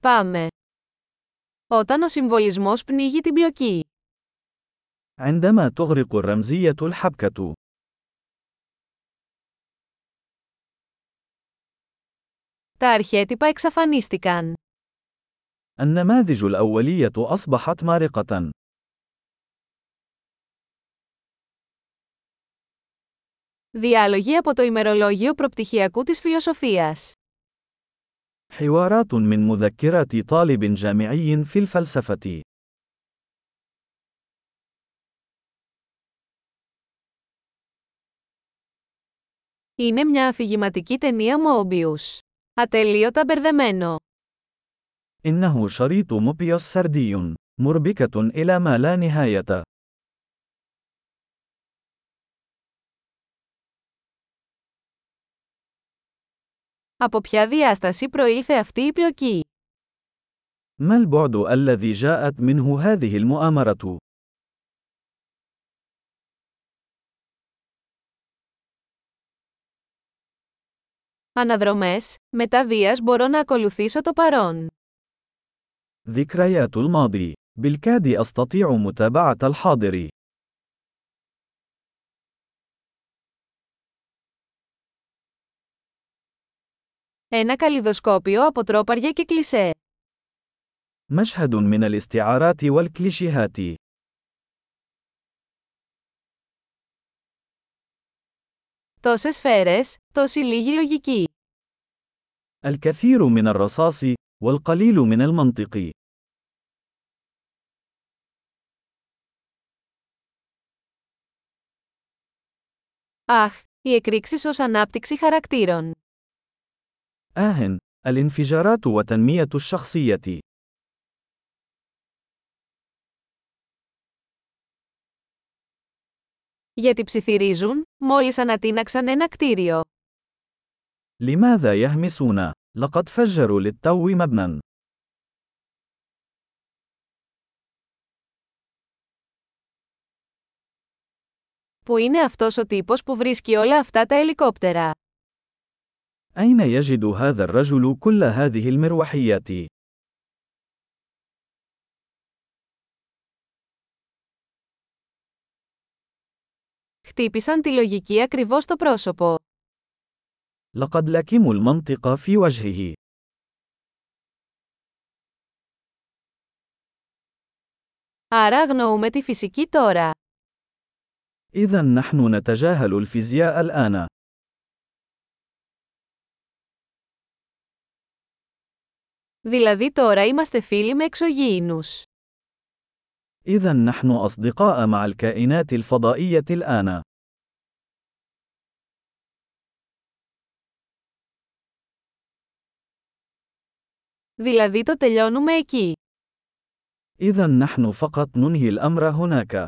Πάμε. Όταν ο συμβολισμός πνίγει την πλοκή. عندما تغرق الرمزية الحبكة. Τα αρχέτυπα εξαφανίστηκαν. النماذج الأولية أصبحت مارقة. Διάλογοι από το ημερολόγιο προπτυχιακού της φιλοσοφίας. حوارات من مذكرات طالب جامعي في الفلسفة. Είναι μια αφηγηματική ταινία Mobius. Ατελείωτα μπερδεμένο. إنه شريط موبيوس سردي، مربكة إلى ما لا نهاية. Από ποια διάσταση προήλθε αυτή η πλοκή? ما البعد الذي جاءت منه هذه المؤامرة؟ Αναδρομές, μετά βίας μπορώ να ακολουθήσω το παρόν. ذكريات الماضي. بالكاد أستطيع متابعة الحاضر. Ένα καλλιδοσκόπιο από τρόπαρια και κλισέ. مشهد من الاستعارات والكليشيهات. Τόσες σφαίρες, τόση λίγη λογική. الكثير من الرصاص، والقليل من المنطق. Αχ, οι εκρήξεις ως ανάπτυξη χαρακτήρων. آه، الانفجارات وتنمية الشخصية. Γιατί ψιθυρίζουν, μόλις ανατείναξαν ένα κτίριο. لماذا يهمسون؟ لقد فجروا للتو مبنى. Πού είναι αυτός ο τύπος που βρίσκει όλα αυτά τα ελικόπτερα? أين يجد هذا الرجل كل هذه المروحيات؟ Χτύπησαν τη λογική ακριβώς στο πρόσωπο. لقد لكموا المنطق في وجهه. Άρα αγνοούμε τη φυσική τώρα. إذا نحن نتجاهل الفيزياء الآن. Δηλαδή τώρα είμαστε φίλοι με εξωγήινους. إذا نحن أصدقاء مع الكائنات الفضائية الآن. Δηλαδή το τελειώνουμε εκεί. إذا نحن فقط ننهي الأمر هناك.